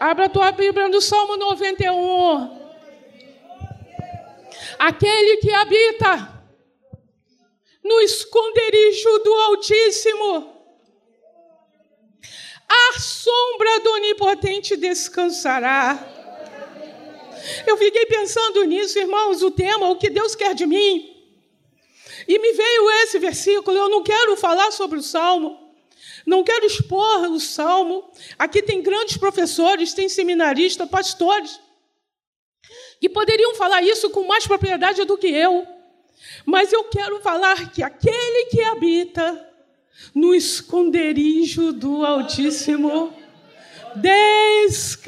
Abra a tua Bíblia no Salmo 91. Aquele que habita no esconderijo do Altíssimo, a sombra do Onipotente descansará. Eu fiquei pensando nisso, irmãos, o tema, o que Deus quer de mim. E me veio esse versículo, eu não quero falar sobre o Salmo, não quero expor o salmo. Aqui tem grandes professores, tem seminaristas, pastores, que poderiam falar isso com mais propriedade do que eu. Mas eu quero falar que aquele que habita no esconderijo do Altíssimo descansará.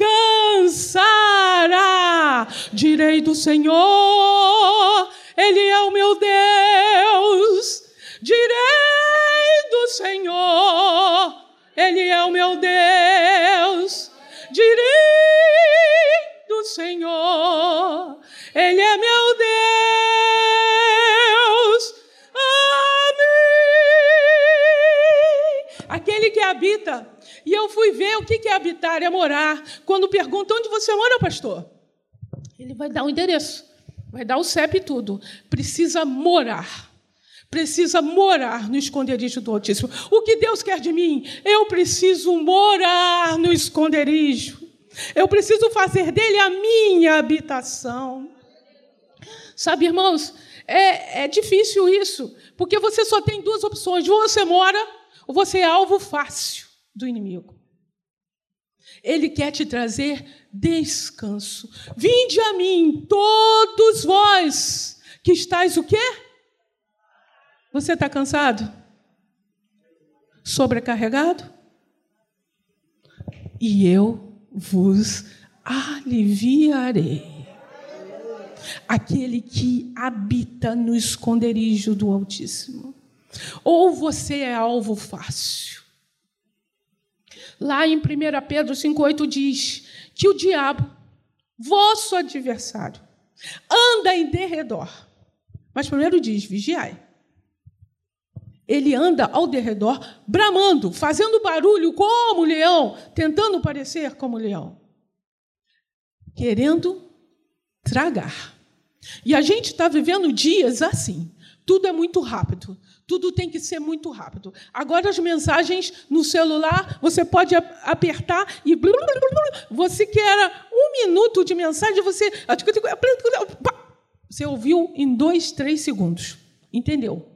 Direi do Senhor, Ele é o meu Deus. Direi do Senhor, Ele é o meu Deus. Direi do Senhor, Ele é meu Deus. Amém. Aquele que habita. E eu fui ver o que é habitar, é morar. Quando perguntam onde você mora, pastor, ele vai dar o endereço, vai dar o CEP e tudo. Precisa morar precisa morar no esconderijo do Altíssimo. O que Deus quer de mim? Eu preciso morar no esconderijo. Eu preciso fazer dele a minha habitação. Sabe, irmãos, é, é difícil isso, porque você só tem duas opções: ou você mora, ou você é alvo fácil do inimigo. Ele quer te trazer descanso. Vinde a mim, todos vós que estáis o quê? Você está cansado? Sobrecarregado? E eu vos aliviarei. Aquele que habita no esconderijo do Altíssimo. Ou você é alvo fácil. Lá em 1 Pedro 5,8 diz que o diabo, vosso adversário, anda em derredor. Mas primeiro diz: vigiai ele anda ao derredor, bramando, fazendo barulho como leão, tentando parecer como leão, querendo tragar. E a gente está vivendo dias assim. Tudo é muito rápido. Tudo tem que ser muito rápido. Agora, as mensagens no celular, você pode apertar e. Você quer um minuto de mensagem, você. Você ouviu em dois, três segundos. Entendeu?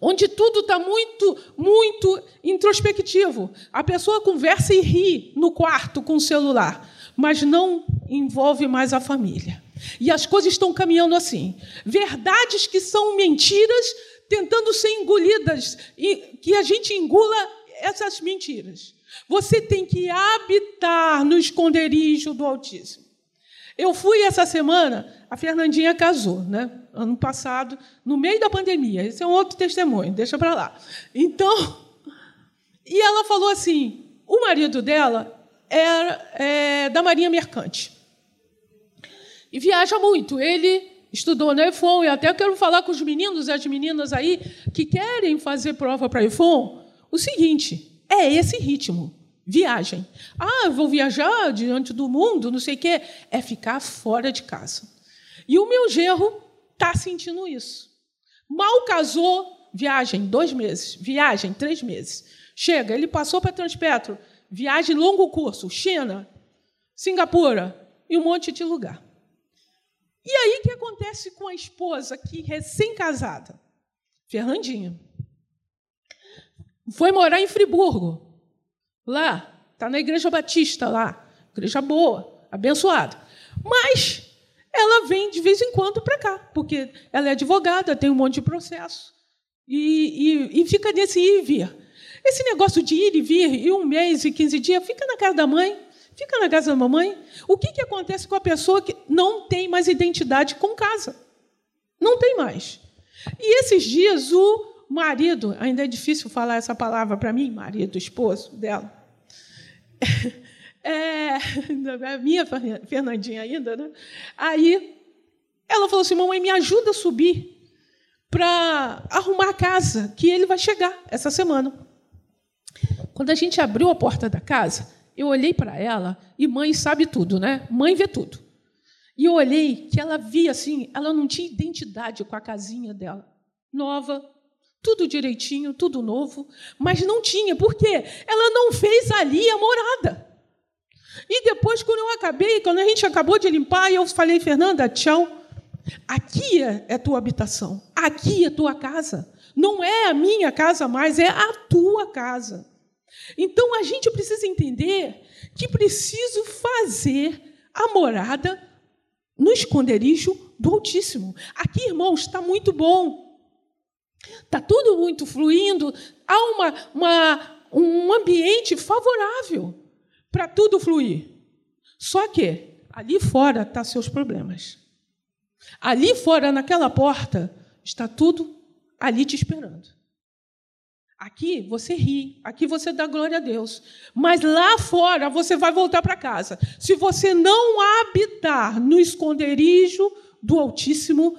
Onde tudo está muito, muito introspectivo. A pessoa conversa e ri no quarto com o celular, mas não envolve mais a família. E as coisas estão caminhando assim. Verdades que são mentiras tentando ser engolidas e que a gente engula essas mentiras. Você tem que habitar no esconderijo do Altíssimo. Eu fui essa semana, a Fernandinha casou, né? Ano passado, no meio da pandemia. Esse é um outro testemunho, deixa para lá. Então, e ela falou assim: o marido dela era é, da Marinha Mercante. E viaja muito. Ele estudou na EFON, e até quero falar com os meninos e as meninas aí que querem fazer prova para a EFON, o seguinte: é esse ritmo viagem. Ah, vou viajar diante do mundo, não sei o quê. É ficar fora de casa. E o meu genro está sentindo isso. Mal casou, viagem, dois meses. Viagem, três meses. Chega, ele passou para Transpetro. Viagem longo curso, China, Singapura e um monte de lugar. E aí o que acontece com a esposa que recém-casada? Fernandinha. Foi morar em Friburgo lá, está na igreja batista lá, igreja boa, abençoada. Mas ela vem de vez em quando para cá, porque ela é advogada, tem um monte de processo. E, e, e, fica nesse ir e vir. Esse negócio de ir e vir, e um mês e 15 dias, fica na casa da mãe, fica na casa da mamãe. O que, que acontece com a pessoa que não tem mais identidade com casa? Não tem mais. E esses dias o marido, ainda é difícil falar essa palavra para mim, marido, esposo dela, é, a minha Fernandinha ainda, né? Aí ela falou assim: mamãe, me ajuda a subir para arrumar a casa, que ele vai chegar essa semana. Quando a gente abriu a porta da casa, eu olhei para ela, e mãe sabe tudo, né? Mãe vê tudo. E eu olhei que ela via assim, ela não tinha identidade com a casinha dela. Nova, tudo direitinho, tudo novo, mas não tinha, porque ela não fez ali a morada. E depois, quando eu acabei, quando a gente acabou de limpar, eu falei, Fernanda, tchau. Aqui é tua habitação, aqui é tua casa. Não é a minha casa mais, é a tua casa. Então a gente precisa entender que preciso fazer a morada no esconderijo do Altíssimo. Aqui, irmãos, está muito bom. Está tudo muito fluindo. Há uma, uma, um ambiente favorável para tudo fluir. Só que ali fora estão tá seus problemas. Ali fora, naquela porta, está tudo ali te esperando. Aqui você ri, aqui você dá glória a Deus. Mas lá fora você vai voltar para casa. Se você não habitar no esconderijo do Altíssimo,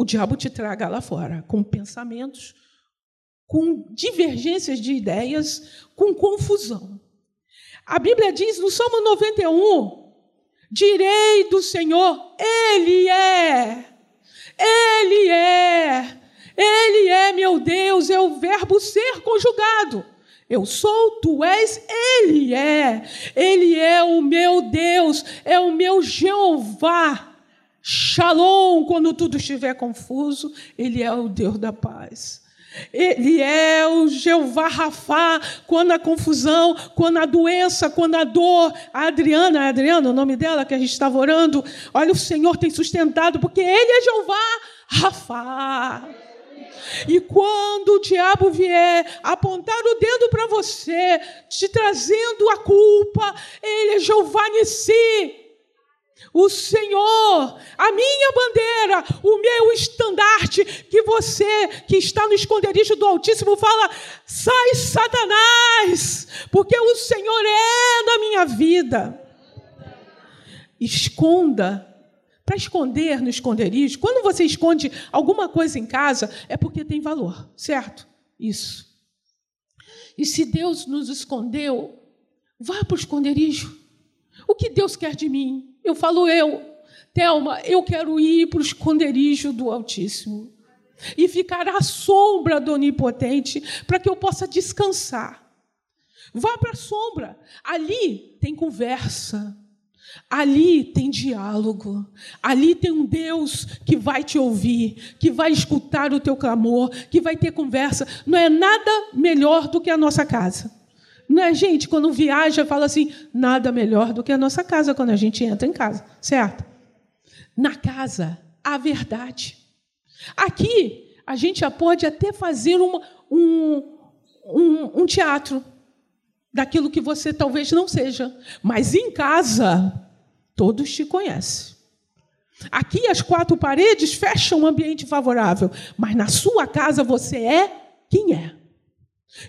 o diabo te traga lá fora com pensamentos, com divergências de ideias, com confusão. A Bíblia diz no Salmo 91: Direi do Senhor, Ele é, Ele é ele é meu Deus, é o verbo ser conjugado. Eu sou, tu és, Ele é. Ele é o meu Deus, é o meu Jeová. Shalom, quando tudo estiver confuso, Ele é o Deus da paz. Ele é o Jeová Rafá, quando a confusão, quando a doença, quando a dor. A Adriana, a Adriana, o nome dela que a gente estava orando, olha, o Senhor tem sustentado, porque Ele é Jeová Rafá. E quando o diabo vier apontar o dedo para você, te trazendo a culpa, ele é Jeová Nissi. O Senhor, a minha bandeira, o meu estandarte, que você que está no esconderijo do Altíssimo fala: sai, Satanás, porque o Senhor é na minha vida. Esconda para esconder no esconderijo, quando você esconde alguma coisa em casa, é porque tem valor, certo? Isso. E se Deus nos escondeu, vá para o esconderijo. O que Deus quer de mim? Eu falo eu. Thelma, eu quero ir para o esconderijo do Altíssimo e ficar à sombra do Onipotente para que eu possa descansar. Vá para a sombra. Ali tem conversa, Ali tem diálogo, ali tem um Deus que vai te ouvir, que vai escutar o teu clamor, que vai ter conversa. Não é nada melhor do que a nossa casa. Não é, gente, quando viaja, fala assim, nada melhor do que a nossa casa quando a gente entra em casa, certo? Na casa, a verdade. Aqui, a gente já pode até fazer uma, um, um, um teatro daquilo que você talvez não seja, mas em casa, todos te conhecem. Aqui as quatro paredes fecham um ambiente favorável, mas na sua casa você é quem é.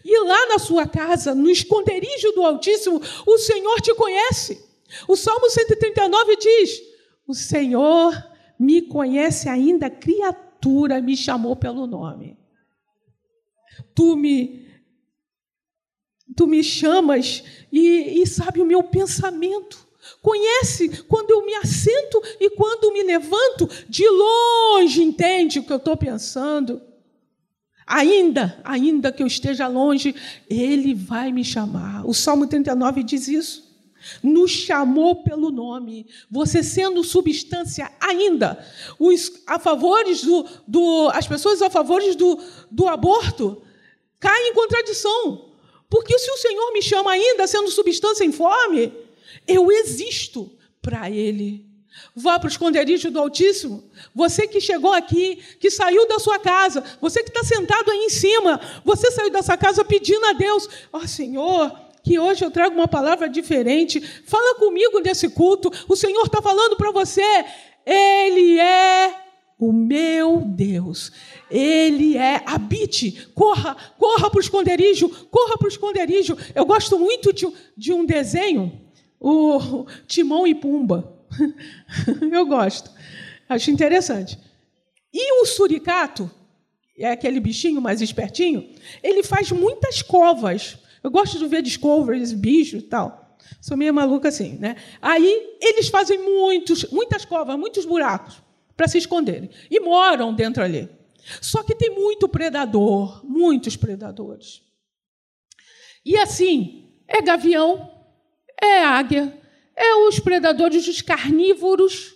E lá na sua casa, no esconderijo do Altíssimo, o Senhor te conhece. O Salmo 139 diz: O Senhor me conhece ainda, criatura me chamou pelo nome. Tu me tu me chamas e, e sabe o meu pensamento. Conhece quando eu me assento e quando me levanto, de longe entende o que eu estou pensando. Ainda, ainda que eu esteja longe, Ele vai me chamar. O Salmo 39 diz isso. Nos chamou pelo nome, você sendo substância ainda. Os a favores do, do as pessoas a favores do, do aborto caem em contradição. Porque se o Senhor me chama ainda sendo substância informe, eu existo para Ele. Vá para o esconderijo do Altíssimo. Você que chegou aqui, que saiu da sua casa, você que está sentado aí em cima, você saiu dessa casa pedindo a Deus: Ó oh, Senhor, que hoje eu trago uma palavra diferente. Fala comigo nesse culto. O Senhor está falando para você. Ele é o meu Deus. Ele é, habite, corra, corra para o esconderijo, corra para o esconderijo. Eu gosto muito de, de um desenho, o Timão e Pumba. Eu gosto, acho interessante. E o suricato, é aquele bichinho mais espertinho, ele faz muitas covas. Eu gosto de ver Discovery, bicho e tal. Sou meio maluca assim, né? Aí eles fazem muitos, muitas covas, muitos buracos para se esconderem e moram dentro ali. Só que tem muito predador, muitos predadores. E assim, é gavião, é águia, é os predadores dos carnívoros,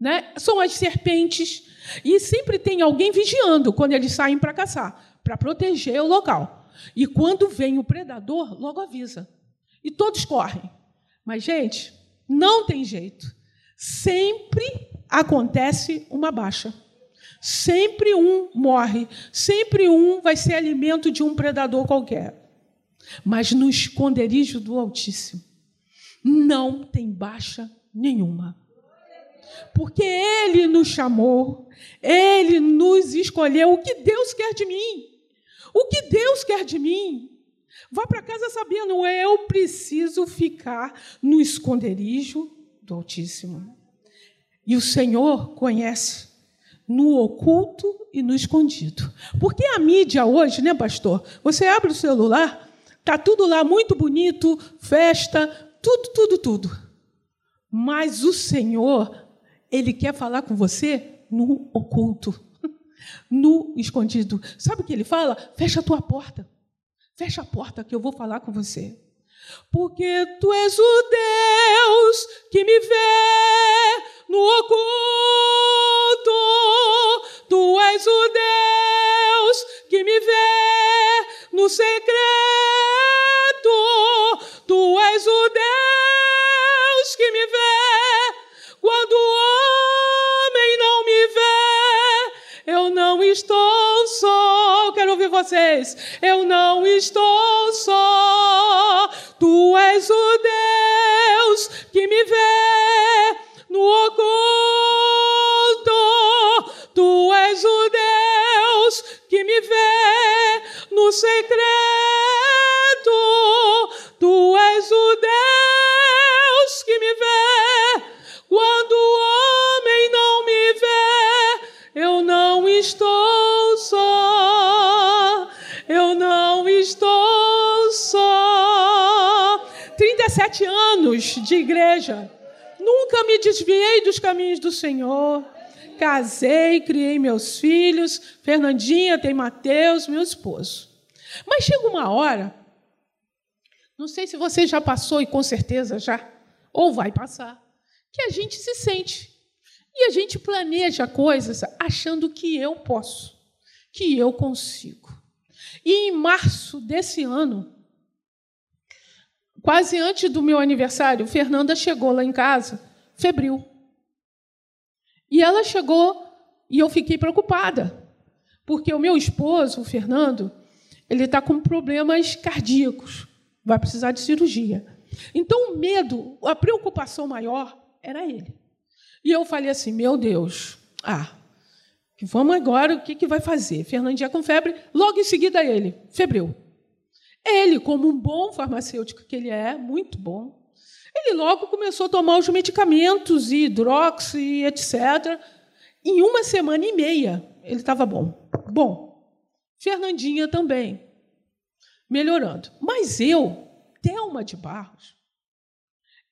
né? São as serpentes e sempre tem alguém vigiando quando eles saem para caçar, para proteger o local. E quando vem o predador, logo avisa. E todos correm. Mas, gente, não tem jeito. Sempre acontece uma baixa. Sempre um morre. Sempre um vai ser alimento de um predador qualquer. Mas no esconderijo do Altíssimo, não tem baixa nenhuma. Porque Ele nos chamou, Ele nos escolheu. O que Deus quer de mim? O que Deus quer de mim? Vá para casa sabendo, eu preciso ficar no esconderijo do Altíssimo. E o Senhor conhece no oculto e no escondido. Porque a mídia hoje, né, pastor? Você abre o celular, tá tudo lá muito bonito, festa, tudo, tudo, tudo. Mas o Senhor, ele quer falar com você no oculto, no escondido. Sabe o que ele fala? Fecha a tua porta. Fecha a porta que eu vou falar com você. Porque tu és o Deus que me vê no oculto. Tu és o Deus que me vê no secreto. Estou só. Quero ouvir vocês. Eu não estou só. Tu és o Deus que me vê no oculto. Tu és o Deus que me vê no secreto. Tu és o Deus que me vê quando o homem não me vê. Eu não estou 37 anos de igreja. Nunca me desviei dos caminhos do Senhor. Casei, criei meus filhos. Fernandinha tem Mateus, meu esposo. Mas chega uma hora, não sei se você já passou e com certeza já, ou vai passar, que a gente se sente. E a gente planeja coisas achando que eu posso, que eu consigo. E em março desse ano, quase antes do meu aniversário, Fernanda chegou lá em casa, febril. E ela chegou e eu fiquei preocupada, porque o meu esposo, o Fernando, ele está com problemas cardíacos, vai precisar de cirurgia. Então, o medo, a preocupação maior era ele. E eu falei assim: meu Deus, ah, vamos agora, o que, que vai fazer? Fernandinha com febre, logo em seguida ele, febril. Ele, como um bom farmacêutico que ele é, muito bom, ele logo começou a tomar os medicamentos, e hidrox e etc. Em uma semana e meia, ele estava bom. Bom. Fernandinha também, melhorando. Mas eu, Thelma de Barros,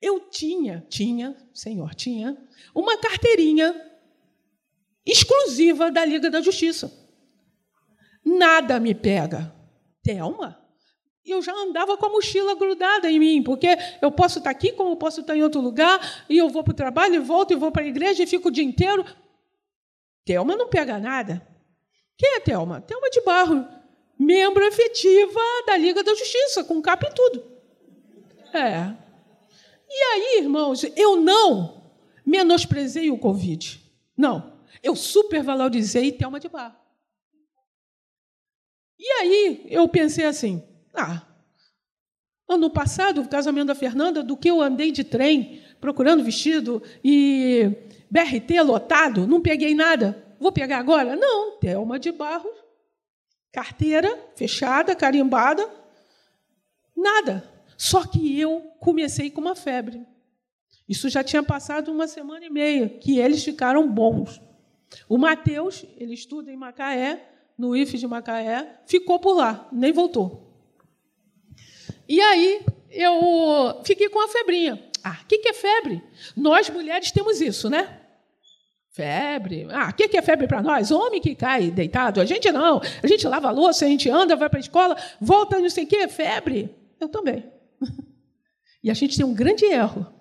eu tinha, tinha, senhor, tinha, uma carteirinha exclusiva da Liga da Justiça. Nada me pega. Thelma? Eu já andava com a mochila grudada em mim, porque eu posso estar aqui, como eu posso estar em outro lugar, e eu vou para o trabalho, e volto, e vou para a igreja, e fico o dia inteiro. Thelma não pega nada. Quem é Thelma? Thelma de Barro, membro efetiva da Liga da Justiça, com capa e tudo. É. E aí, irmãos, eu não menosprezei o Covid. Não. Eu supervalorizei Thelma de Barro. E aí eu pensei assim, ah, ano passado, o casamento da Fernanda, do que eu andei de trem procurando vestido e BRT lotado, não peguei nada. Vou pegar agora? Não, Thelma de Barro, carteira fechada, carimbada, nada. Só que eu comecei com uma febre. Isso já tinha passado uma semana e meia, que eles ficaram bons. O Mateus, ele estuda em Macaé, no IF de Macaé, ficou por lá, nem voltou. E aí eu fiquei com a febrinha. Ah, o que, que é febre? Nós mulheres temos isso, né? Febre. Ah, o que, que é febre para nós? Homem que cai deitado. A gente não. A gente lava a louça, a gente anda, vai para a escola, volta, não sei o quê. Febre. Eu também. E a gente tem um grande erro.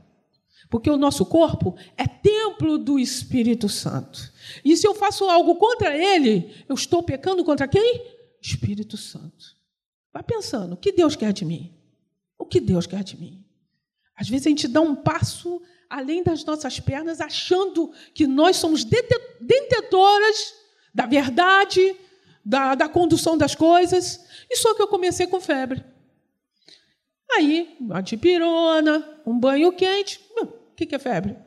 Porque o nosso corpo é templo do Espírito Santo. E se eu faço algo contra ele, eu estou pecando contra quem? Espírito Santo. Vai pensando, o que Deus quer de mim? Que Deus quer de mim? Às vezes a gente dá um passo além das nossas pernas, achando que nós somos detetoras da verdade, da, da condução das coisas. E só que eu comecei com febre. Aí, uma dipirona, um banho quente. O que, que é febre?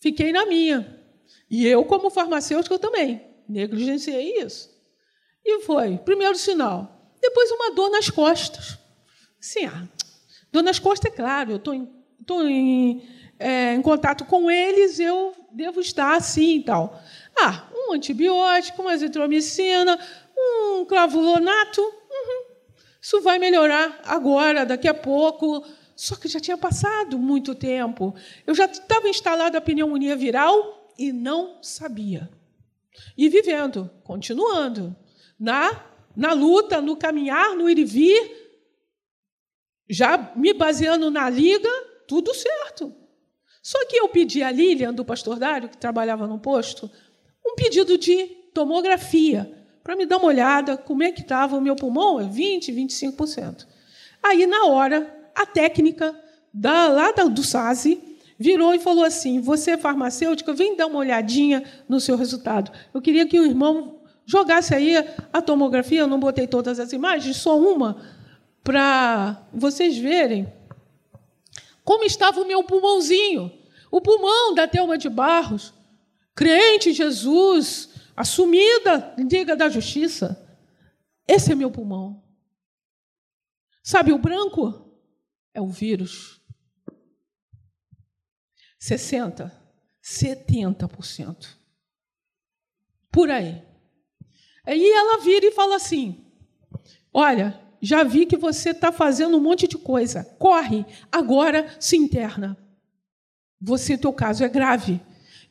Fiquei na minha. E eu, como farmacêutica, também negligenciei isso. E foi, primeiro sinal. Depois, uma dor nas costas. Sim, ah, dor nas costas, é claro, eu estou em, tô em, é, em contato com eles, eu devo estar assim e tal. Ah, um antibiótico, uma azitromicina, um clavulonato, uhum, isso vai melhorar agora, daqui a pouco. Só que já tinha passado muito tempo. Eu já estava instalada a pneumonia viral e não sabia. E vivendo, continuando, na, na luta, no caminhar, no ir e vir, já me baseando na liga, tudo certo. Só que eu pedi a Lilian, do pastor Dário, que trabalhava no posto, um pedido de tomografia, para me dar uma olhada como é que estava o meu pulmão, é 20%, 25%. Aí, na hora, a técnica da, lá do SASE virou e falou assim: Você é farmacêutica, vem dar uma olhadinha no seu resultado. Eu queria que o irmão jogasse aí a tomografia, eu não botei todas as imagens, só uma, para vocês verem como estava o meu pulmãozinho? O pulmão da Thelma de Barros, crente em Jesus, assumida Liga da Justiça. Esse é meu pulmão. Sabe o branco? É o vírus. 60, 70%. Por aí. Aí ela vira e fala assim: Olha, já vi que você está fazendo um monte de coisa. Corre, agora se interna. Você, teu caso é grave.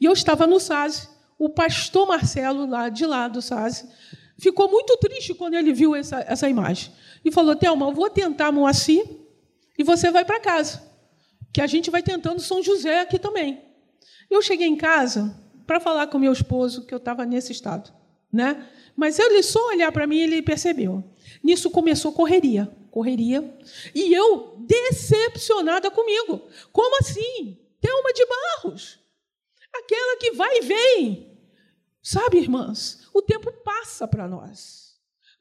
E eu estava no SASE, o pastor Marcelo, lá de lá do SASE, ficou muito triste quando ele viu essa, essa imagem. E falou: Thelma, eu vou tentar Moacir e você vai para casa. Que a gente vai tentando São José aqui também. Eu cheguei em casa para falar com meu esposo que eu estava nesse estado. Né? Mas ele só olhar para mim ele percebeu. Nisso começou correria, correria. E eu decepcionada comigo. Como assim? Thelma de Barros. Aquela que vai e vem. Sabe, irmãs, o tempo passa para nós.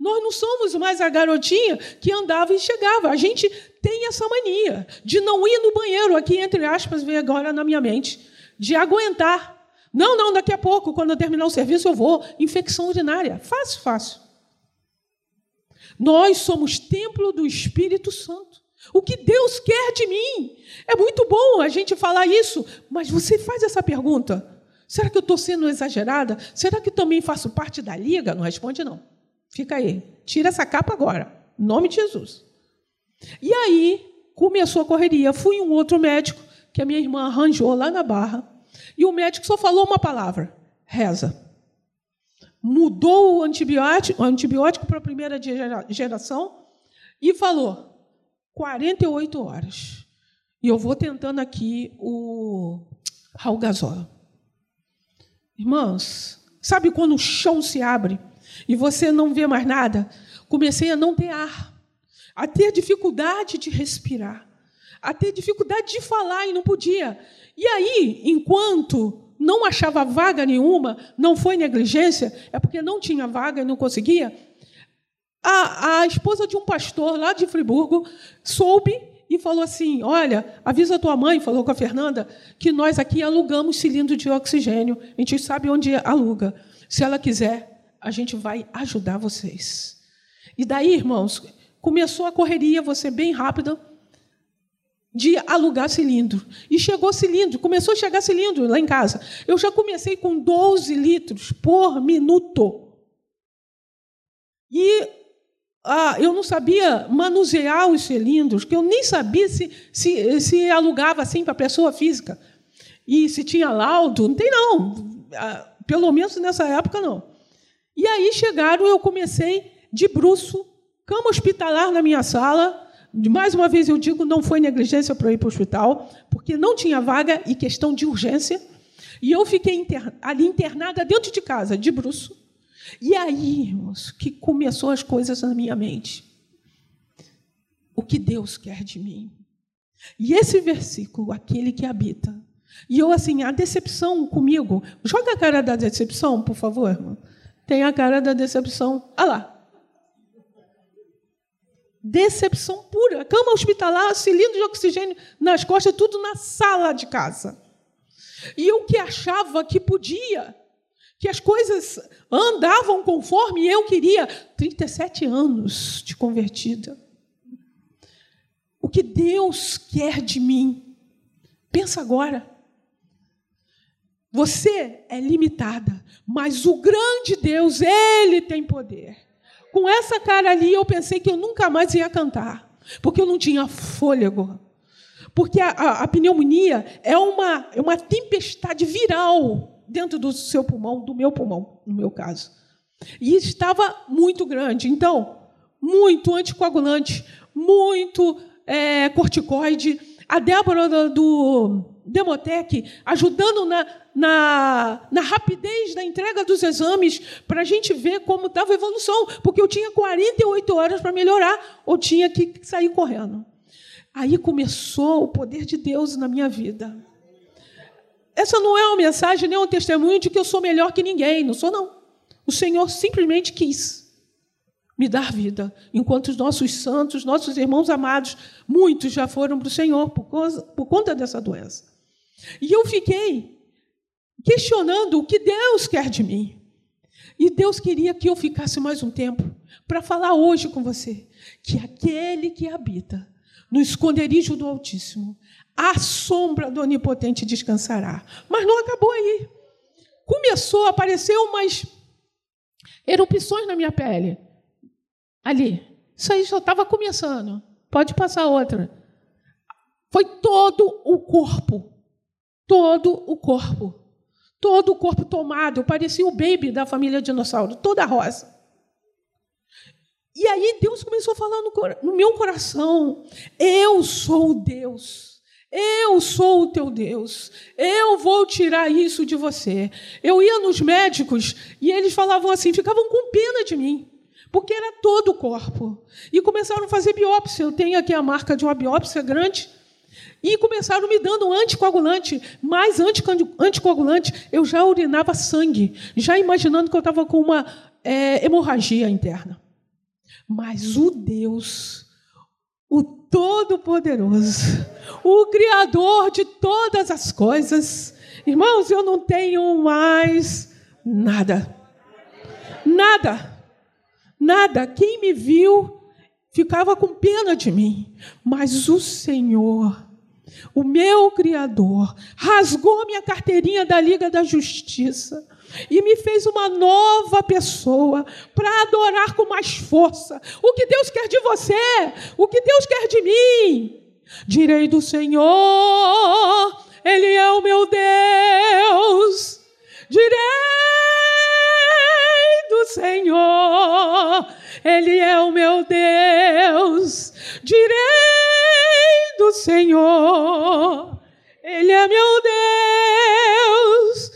Nós não somos mais a garotinha que andava e chegava. A gente tem essa mania de não ir no banheiro, aqui entre aspas, vem agora na minha mente, de aguentar. Não, não, daqui a pouco, quando eu terminar o serviço, eu vou. Infecção urinária. Fácil, fácil. Nós somos templo do Espírito Santo. O que Deus quer de mim? É muito bom a gente falar isso, mas você faz essa pergunta: será que eu estou sendo exagerada? Será que também faço parte da liga? Não responde, não. Fica aí. Tira essa capa agora. Em nome de Jesus. E aí começou a correria. Fui um outro médico que a minha irmã arranjou lá na Barra. E o médico só falou uma palavra: reza mudou o antibiótico, antibiótico para a primeira geração e falou 48 horas. E eu vou tentando aqui o Ralgazol. Irmãos, sabe quando o chão se abre e você não vê mais nada? Comecei a não ter ar, a ter dificuldade de respirar, a ter dificuldade de falar e não podia. E aí, enquanto não achava vaga nenhuma, não foi negligência, é porque não tinha vaga e não conseguia. A, a esposa de um pastor lá de Friburgo soube e falou assim: Olha, avisa a tua mãe, falou com a Fernanda, que nós aqui alugamos cilindro de oxigênio, a gente sabe onde aluga. Se ela quiser, a gente vai ajudar vocês. E daí, irmãos, começou a correria, você bem rápida de alugar cilindro. E chegou cilindro, começou a chegar cilindro lá em casa. Eu já comecei com 12 litros por minuto. E ah, eu não sabia manusear os cilindros, que eu nem sabia se, se, se alugava assim para pessoa física. E se tinha laudo, não tem não. Ah, pelo menos nessa época, não. E aí chegaram, eu comecei de bruço, cama hospitalar na minha sala. Mais uma vez eu digo, não foi negligência para ir para o hospital, porque não tinha vaga e questão de urgência. E eu fiquei ali internada dentro de casa, de bruço. E aí, irmãos, que começou as coisas na minha mente. O que Deus quer de mim? E esse versículo, aquele que habita. E eu, assim, a decepção comigo. Joga a cara da decepção, por favor, irmão. Tem a cara da decepção. Olha lá. Decepção pura. Cama hospitalar, cilindro de oxigênio nas costas, tudo na sala de casa. E eu que achava que podia que as coisas andavam conforme eu queria. 37 anos de convertida. O que Deus quer de mim? Pensa agora. Você é limitada, mas o grande Deus, Ele tem poder. Com essa cara ali, eu pensei que eu nunca mais ia cantar, porque eu não tinha fôlego. Porque a, a, a pneumonia é uma, é uma tempestade viral dentro do seu pulmão, do meu pulmão, no meu caso. E estava muito grande. Então, muito anticoagulante, muito é, corticoide. A Débora do, do Demotec ajudando na, na, na, rapidez da entrega dos exames para a gente ver como estava a evolução, porque eu tinha 48 horas para melhorar ou tinha que sair correndo. Aí começou o poder de Deus na minha vida. Essa não é uma mensagem nem um testemunho de que eu sou melhor que ninguém. Não sou, não. O Senhor simplesmente quis me dar vida, enquanto os nossos santos, nossos irmãos amados, muitos já foram para o Senhor por, causa, por conta dessa doença. E eu fiquei questionando o que Deus quer de mim. E Deus queria que eu ficasse mais um tempo para falar hoje com você que aquele que habita no esconderijo do Altíssimo a sombra do Onipotente descansará. Mas não acabou aí. Começou a aparecer umas erupções na minha pele. Ali. Isso aí só estava começando. Pode passar outra. Foi todo o corpo. Todo o corpo. Todo o corpo tomado. Eu parecia o baby da família dinossauro, toda rosa. E aí Deus começou a falar no, meu coração: Eu sou Deus eu sou o teu Deus. Eu vou tirar isso de você. Eu ia nos médicos e eles falavam assim, ficavam com pena de mim, porque era todo o corpo. E começaram a fazer biópsia. Eu tenho aqui a marca de uma biópsia grande. E começaram me dando anticoagulante, mais anticoagulante, eu já urinava sangue, já imaginando que eu estava com uma é, hemorragia interna. Mas o Deus, o Todo-Poderoso, o Criador de todas as coisas. Irmãos, eu não tenho mais nada. Nada. Nada. Quem me viu ficava com pena de mim. Mas o Senhor, o meu Criador, rasgou minha carteirinha da Liga da Justiça e me fez uma nova pessoa para adorar com mais força. O que Deus quer de você? O que Deus quer de mim? Direi do Senhor, Ele é o meu Deus. Direi do Senhor, Ele é o meu Deus. Direi do Senhor, Ele é meu Deus.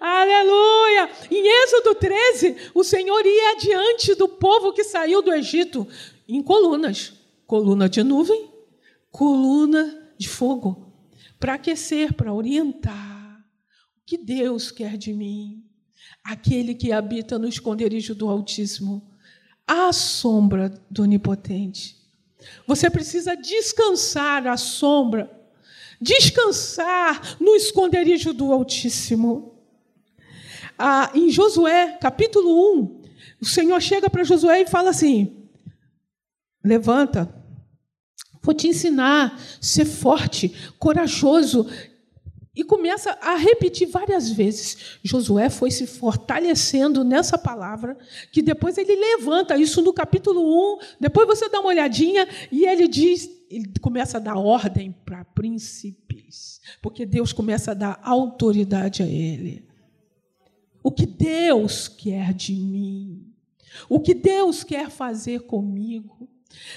Aleluia! Em Êxodo 13, o Senhor ia adiante do povo que saiu do Egito em colunas coluna de nuvem, coluna de fogo para aquecer, para orientar. Que Deus quer de mim? Aquele que habita no esconderijo do Altíssimo, à sombra do Onipotente. Você precisa descansar à sombra, descansar no esconderijo do Altíssimo ah, em Josué, capítulo 1, o Senhor chega para Josué e fala assim: Levanta, vou te ensinar, ser forte, corajoso. E começa a repetir várias vezes. Josué foi se fortalecendo nessa palavra, que depois ele levanta isso no capítulo 1. Depois você dá uma olhadinha e ele diz, ele começa a dar ordem para príncipes, porque Deus começa a dar autoridade a ele. O que Deus quer de mim? O que Deus quer fazer comigo?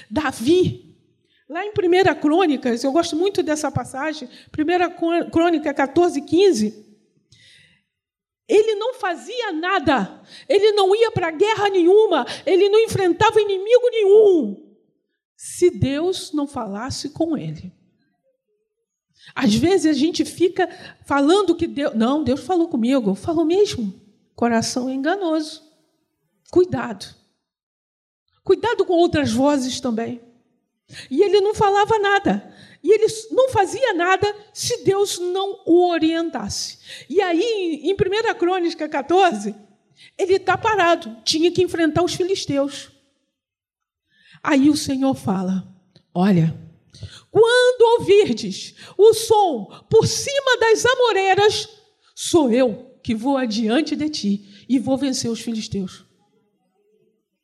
Davi Lá em 1 Crônicas, eu gosto muito dessa passagem, 1 Crônica 14, 15. Ele não fazia nada, ele não ia para guerra nenhuma, ele não enfrentava inimigo nenhum, se Deus não falasse com ele. Às vezes a gente fica falando que Deus. Não, Deus falou comigo, falou mesmo. Coração enganoso. Cuidado. Cuidado com outras vozes também. E ele não falava nada. E ele não fazia nada se Deus não o orientasse. E aí, em 1 Crônica 14, ele está parado, tinha que enfrentar os filisteus. Aí o Senhor fala: Olha, quando ouvirdes o som por cima das amoreiras, sou eu que vou adiante de ti e vou vencer os filisteus.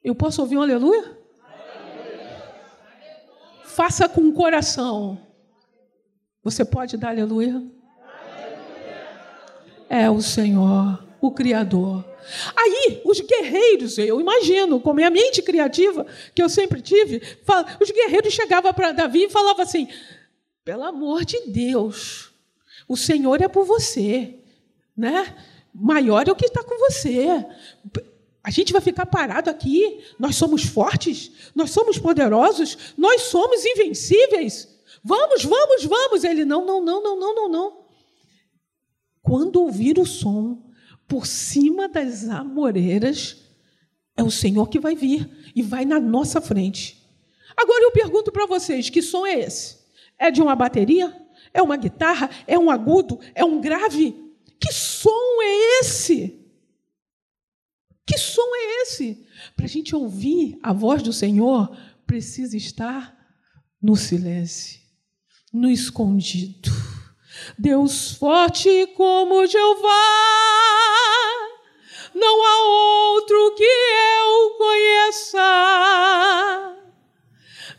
Eu posso ouvir um aleluia? Faça com o coração. Você pode dar aleluia? É o Senhor, o Criador. Aí, os guerreiros, eu imagino, com a minha mente criativa, que eu sempre tive, os guerreiros chegavam para Davi e falavam assim: pelo amor de Deus, o Senhor é por você, né? Maior é o que está com você. A gente vai ficar parado aqui? Nós somos fortes? Nós somos poderosos? Nós somos invencíveis? Vamos, vamos, vamos. Ele, não, não, não, não, não, não, não. Quando ouvir o som por cima das amoreiras, é o Senhor que vai vir e vai na nossa frente. Agora eu pergunto para vocês: que som é esse? É de uma bateria? É uma guitarra? É um agudo? É um grave? Que som é esse? Que som é esse? Para a gente ouvir a voz do Senhor, precisa estar no silêncio, no escondido. Deus forte como Jeová, não há outro que eu conheça.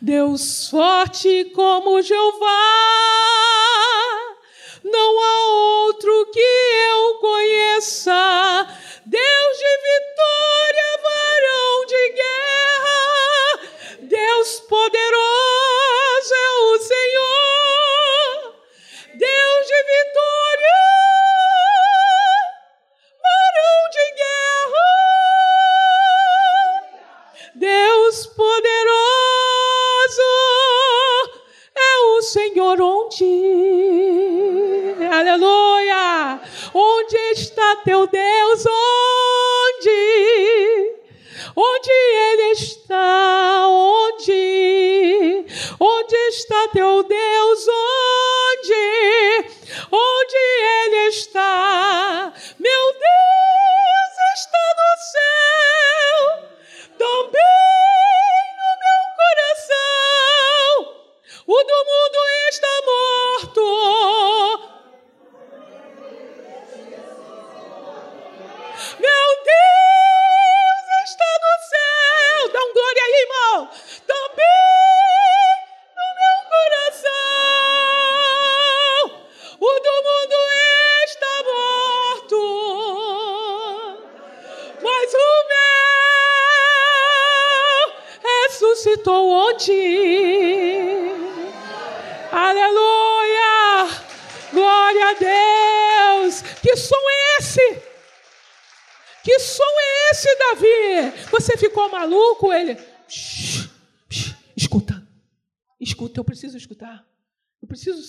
Deus forte como Jeová, não há outro que eu conheça. Deus de vitória, varão de guerra, Deus poderoso é o Senhor, Deus de vitória, varão de guerra, Deus poderoso é o Senhor. Onde, onde está teu Deus? Onde Ele está? Onde? Onde está teu Deus? Onde?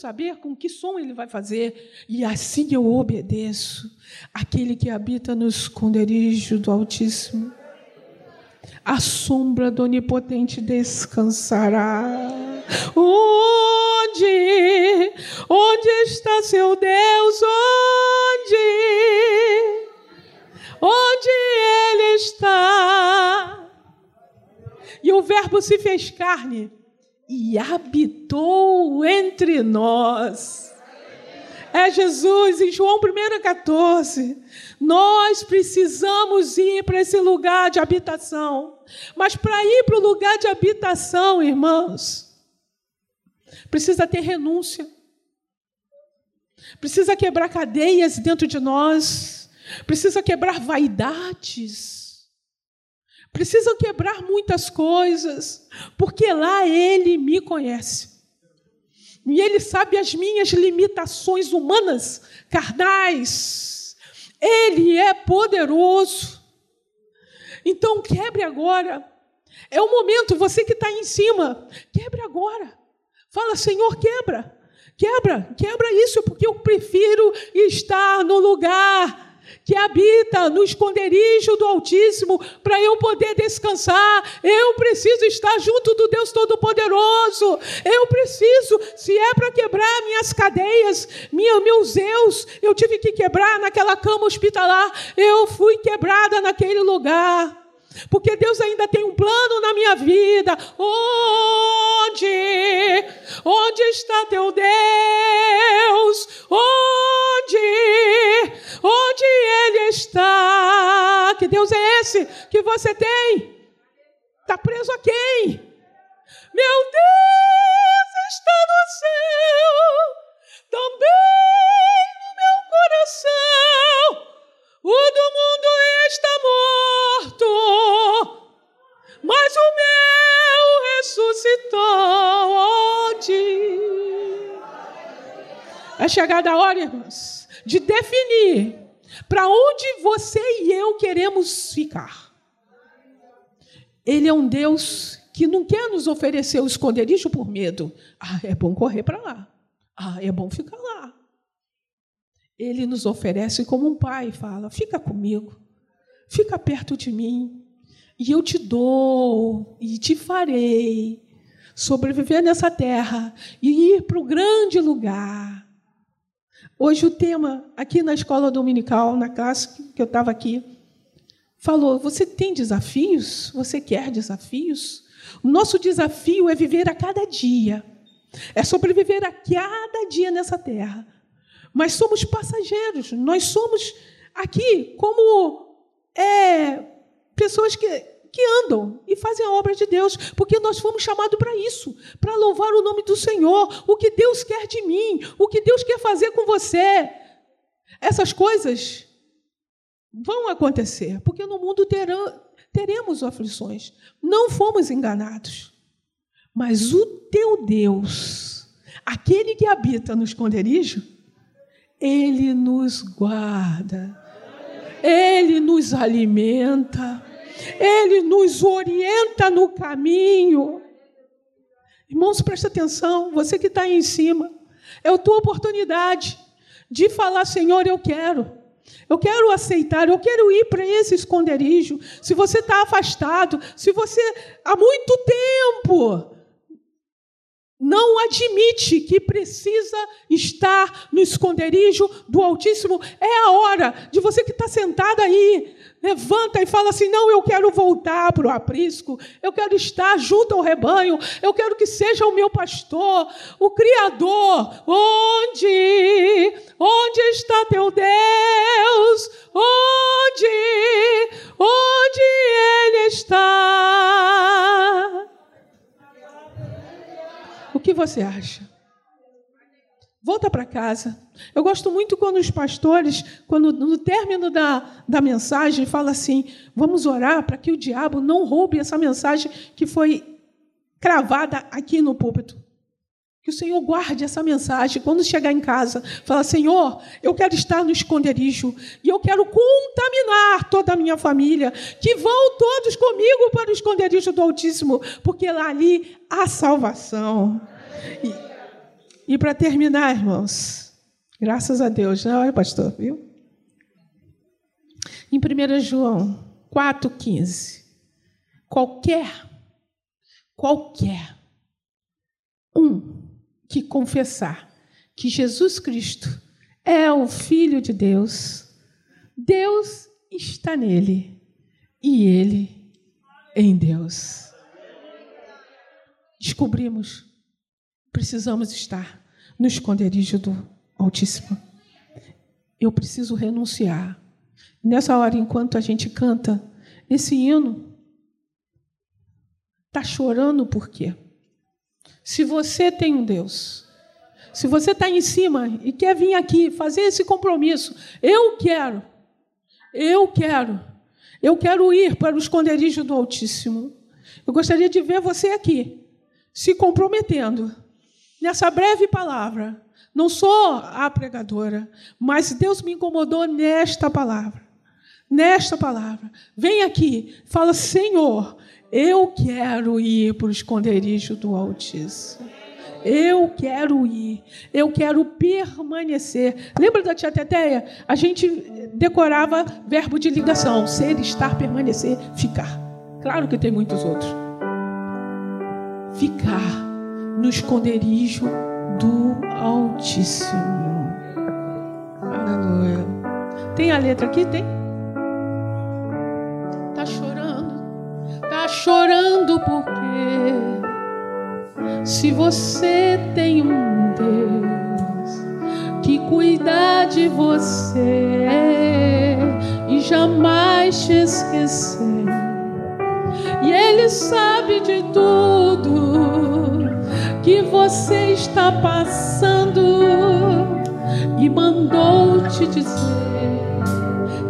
Saber com que som ele vai fazer. E assim eu obedeço. Aquele que habita no esconderijo do Altíssimo. A sombra do Onipotente descansará. Onde? Onde está seu Deus? Onde? onde Ele está. E o Verbo se fez carne e habitou entre nós. É Jesus, em João 1,14. Nós precisamos ir para esse lugar de habitação. Mas para ir para o lugar de habitação, irmãos, precisa ter renúncia. Precisa quebrar cadeias dentro de nós. Precisa quebrar vaidades. Precisa quebrar muitas coisas, porque lá ele me conhece. E Ele sabe as minhas limitações humanas, carnais. Ele é poderoso. Então, quebre agora. É o momento, você que está em cima, quebre agora. Fala, Senhor, quebra. Quebra, quebra isso, porque eu prefiro estar no lugar que habita no esconderijo do Altíssimo, para eu poder descansar. Eu preciso estar junto do Deus Todo-Poderoso. Eu preciso, se é para quebrar minhas cadeias, minha, meus Deus, eu tive que quebrar naquela cama hospitalar. Eu fui quebrada naquele lugar. Porque Deus ainda tem um plano na minha vida. Onde? Onde está teu Deus? Onde? Onde Ele está? Que Deus é esse que você tem? Está preso a quem? Meu Deus está no céu, também no meu coração. O do mundo está morto, mas o meu ressuscitou. Onde? É chegada a hora, irmãos de definir para onde você e eu queremos ficar. Ele é um Deus que não quer nos oferecer o esconderijo por medo. Ah, é bom correr para lá. Ah, é bom ficar lá. Ele nos oferece como um pai, fala: fica comigo, fica perto de mim, e eu te dou e te farei sobreviver nessa terra e ir para o grande lugar Hoje o tema, aqui na escola dominical, na classe que eu estava aqui, falou: você tem desafios? Você quer desafios? O nosso desafio é viver a cada dia, é sobreviver a cada dia nessa terra. Mas somos passageiros, nós somos aqui como é, pessoas que que andam e fazem a obra de Deus, porque nós fomos chamados para isso, para louvar o nome do Senhor, o que Deus quer de mim, o que Deus quer fazer com você. Essas coisas vão acontecer, porque no mundo terão, teremos aflições. Não fomos enganados. Mas o teu Deus, aquele que habita no esconderijo, ele nos guarda, ele nos alimenta. Ele nos orienta no caminho. Irmãos, presta atenção, você que está aí em cima, é a tua oportunidade de falar: Senhor, eu quero. Eu quero aceitar, eu quero ir para esse esconderijo. Se você está afastado, se você há muito tempo não admite que precisa estar no esconderijo do Altíssimo, é a hora de você que está sentado aí, levanta e fala assim: não, eu quero voltar para o aprisco, eu quero estar junto ao rebanho, eu quero que seja o meu pastor, o Criador. Onde? Onde está teu Deus? Onde? Onde Ele está? O que você acha? Volta para casa. Eu gosto muito quando os pastores, quando no término da, da mensagem, fala assim: vamos orar para que o diabo não roube essa mensagem que foi cravada aqui no púlpito. Que o Senhor guarde essa mensagem. Quando chegar em casa, fala: Senhor, eu quero estar no esconderijo e eu quero contaminar toda a minha família. Que vão todos comigo para o esconderijo do Altíssimo, porque lá ali há salvação. E, e para terminar, irmãos, graças a Deus, não é, pastor? Viu? Em 1 João 4,15, qualquer, qualquer um que confessar que Jesus Cristo é o Filho de Deus, Deus está nele e ele em Deus. Descobrimos, precisamos estar no esconderijo do Altíssimo. Eu preciso renunciar. Nessa hora, enquanto a gente canta esse hino, está chorando por quê? Se você tem um Deus, se você está em cima e quer vir aqui fazer esse compromisso, eu quero, eu quero, eu quero ir para o esconderijo do Altíssimo. Eu gostaria de ver você aqui, se comprometendo nessa breve palavra. Não sou a pregadora, mas Deus me incomodou nesta palavra. Nesta palavra. Vem aqui, fala: Senhor, eu quero ir para o esconderijo do Altíssimo. Eu quero ir, eu quero permanecer. Lembra da tia Teteia? A gente decorava verbo de ligação: ser, estar, permanecer, ficar. Claro que tem muitos outros. Ficar no esconderijo do Altíssimo. Aleluia. Tem a letra aqui? Tem? Chorando porque se você tem um Deus que cuida de você e jamais te esquecer. E ele sabe de tudo que você está passando e mandou te dizer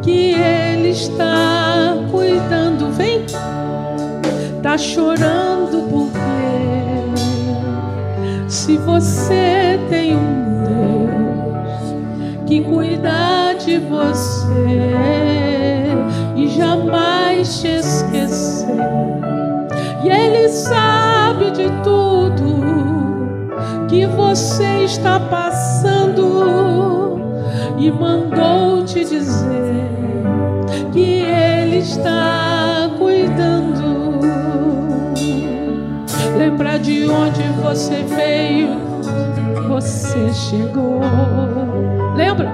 que Ele está cuidando. Tá chorando porque se você tem um Deus que cuida de você e jamais te esquecer, e Ele sabe de tudo que você está passando e mandou te dizer de onde você veio, você chegou. Lembra?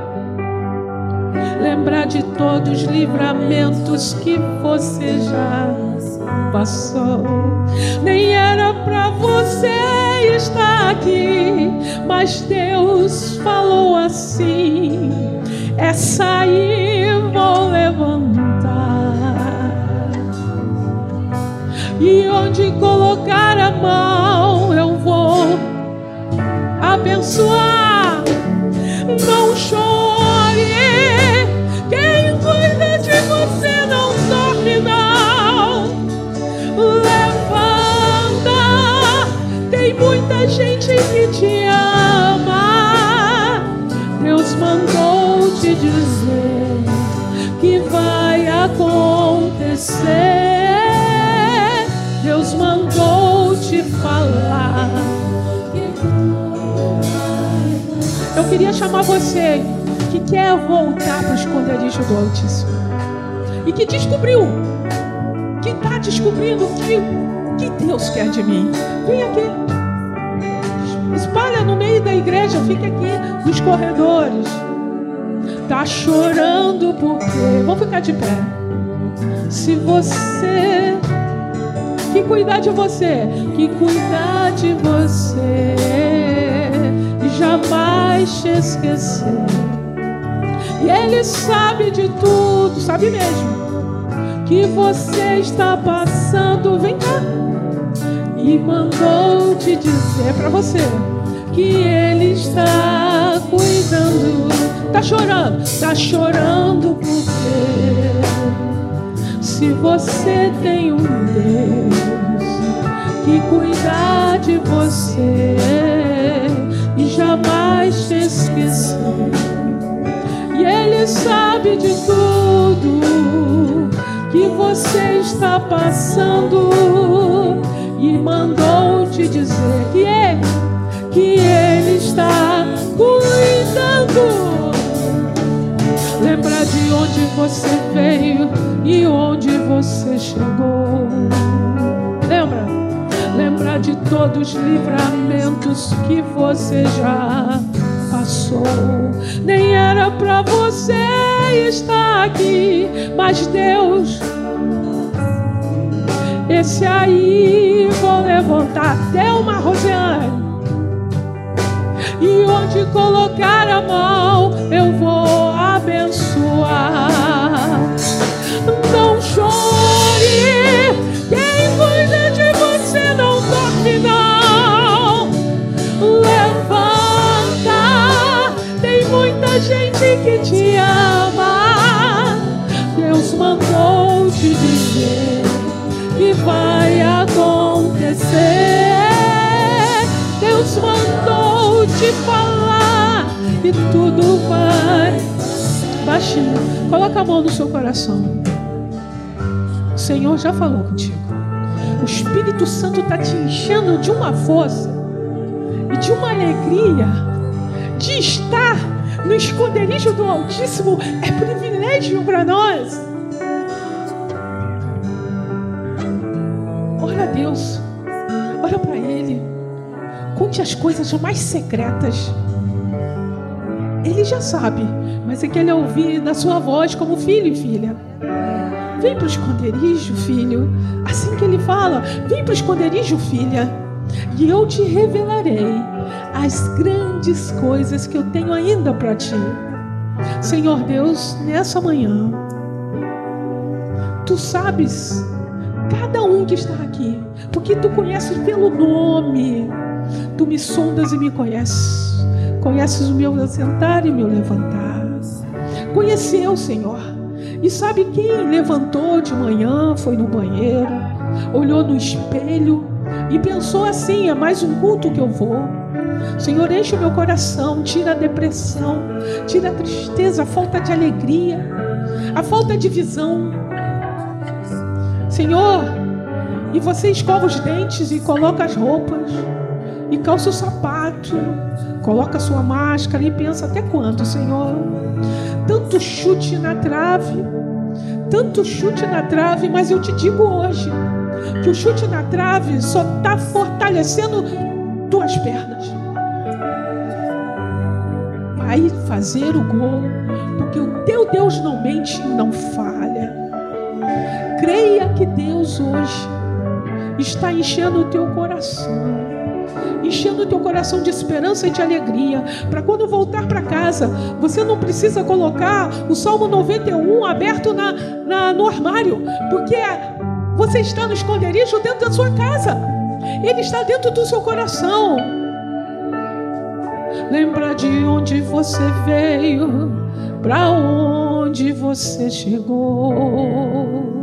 Lembra de todos os livramentos que você já passou. Nem era para você estar aqui, mas Deus falou assim: é sair, vou levantar. E onde colocar a mão, eu vou abençoar. Não chore, quem cuida de você não sofre, não. Levanta, tem muita gente que te ama. Deus mandou te dizer que vai acontecer. Queria chamar você que quer voltar para o esconderijo do Altíssimo e que descobriu, que está descobrindo que que Deus quer de mim. Vem aqui, espalha no meio da igreja, fica aqui nos corredores. Tá chorando porque vamos ficar de pé. Se você que cuidar de você, que cuidar de você jamais te esquecer. E Ele sabe de tudo, sabe mesmo, que você está passando. Vem cá. E mandou te dizer para você que Ele está cuidando. Tá chorando, tá chorando porque se você tem um Deus que cuida de você jamais te esquecer, e Ele sabe de tudo que você está passando e mandou te dizer que Ele, que Ele está cuidando. Lembra de onde você veio e onde você chegou. Lembra? Lembra de todos os livramentos que você já passou. Nem era para você estar aqui, mas Deus, esse aí vou levantar. Deu uma Rosiane. E onde colocar a mão, eu vou abençoar. Não chore, não. Levanta, tem muita gente que te ama. Deus mandou te dizer que vai acontecer. Deus mandou te falar e tudo vai. Baixinho, coloca a mão no seu coração. O Senhor já falou contigo. O Espírito Santo está te enchendo de uma força e de uma alegria de estar no esconderijo do Altíssimo. É privilégio para nós. Ora a Deus, ora para Ele. Conte as coisas mais secretas. Ele já sabe, mas é que ele ouvir na sua voz como filho e filha. Vem para o esconderijo, filho. Assim que ele fala, vem para o esconderijo, filha. E eu te revelarei as grandes coisas que eu tenho ainda para ti. Senhor Deus, nessa manhã, tu sabes cada um que está aqui, porque tu conheces pelo nome. Tu me sondas e me conheces. Conheces o meu sentar e meu levantar. Conheceu, Senhor. E sabe quem levantou de manhã, foi no banheiro, olhou no espelho e pensou assim: é mais um culto que eu vou. Senhor, enche o meu coração, tira a depressão, tira a tristeza, a falta de alegria, a falta de visão. Senhor, e você escova os dentes e coloca as roupas e calça o sapato, coloca a sua máscara e pensa até quando, Senhor? Tanto chute na trave, tanto chute na trave, mas eu te digo hoje que o chute na trave só está fortalecendo tuas pernas. Vai fazer o gol, porque o teu Deus não mente e não falha. Creia que Deus hoje está enchendo o teu coração enchendo o teu coração de esperança e de alegria, para quando voltar para casa, você não precisa colocar o Salmo 91 aberto na, na, no armário, porque você está no esconderijo dentro da sua casa, ele está dentro do seu coração. Lembra de onde você veio, para onde você chegou.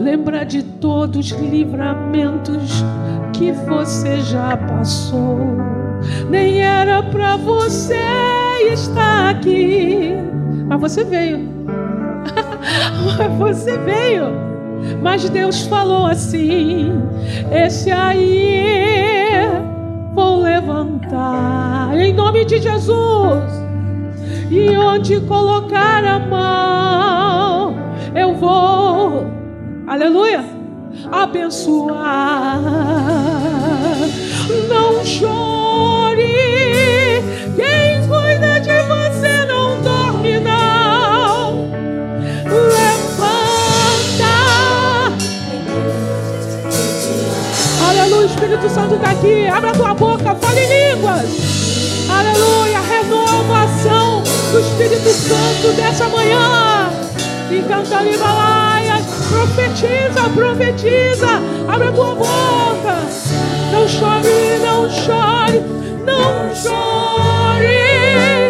Lembra de todos os livramentos que você já passou. Nem era para você estar aqui, mas você veio. você veio. Mas Deus falou assim: Esse aí vou levantar em nome de Jesus. E onde colocar a mão, eu vou. Aleluia abençoar. Não chore, quem cuida de você não dorme, não. Levanta. Aleluia, Espírito Santo está aqui. Abra tua boca, fale línguas. Aleluia, renovação do Espírito Santo dessa manhã. E canta lá. Profetiza, profetiza. Abre a tua boca. Não chore, não chore, não chore.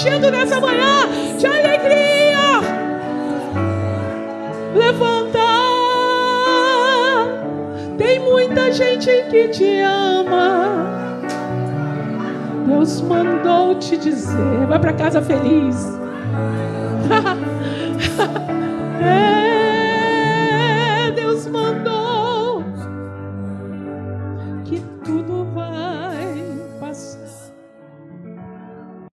Enchendo nessa manhã de alegria. Levanta. Tem muita gente que te ama. Deus mandou te dizer. Vai para casa feliz.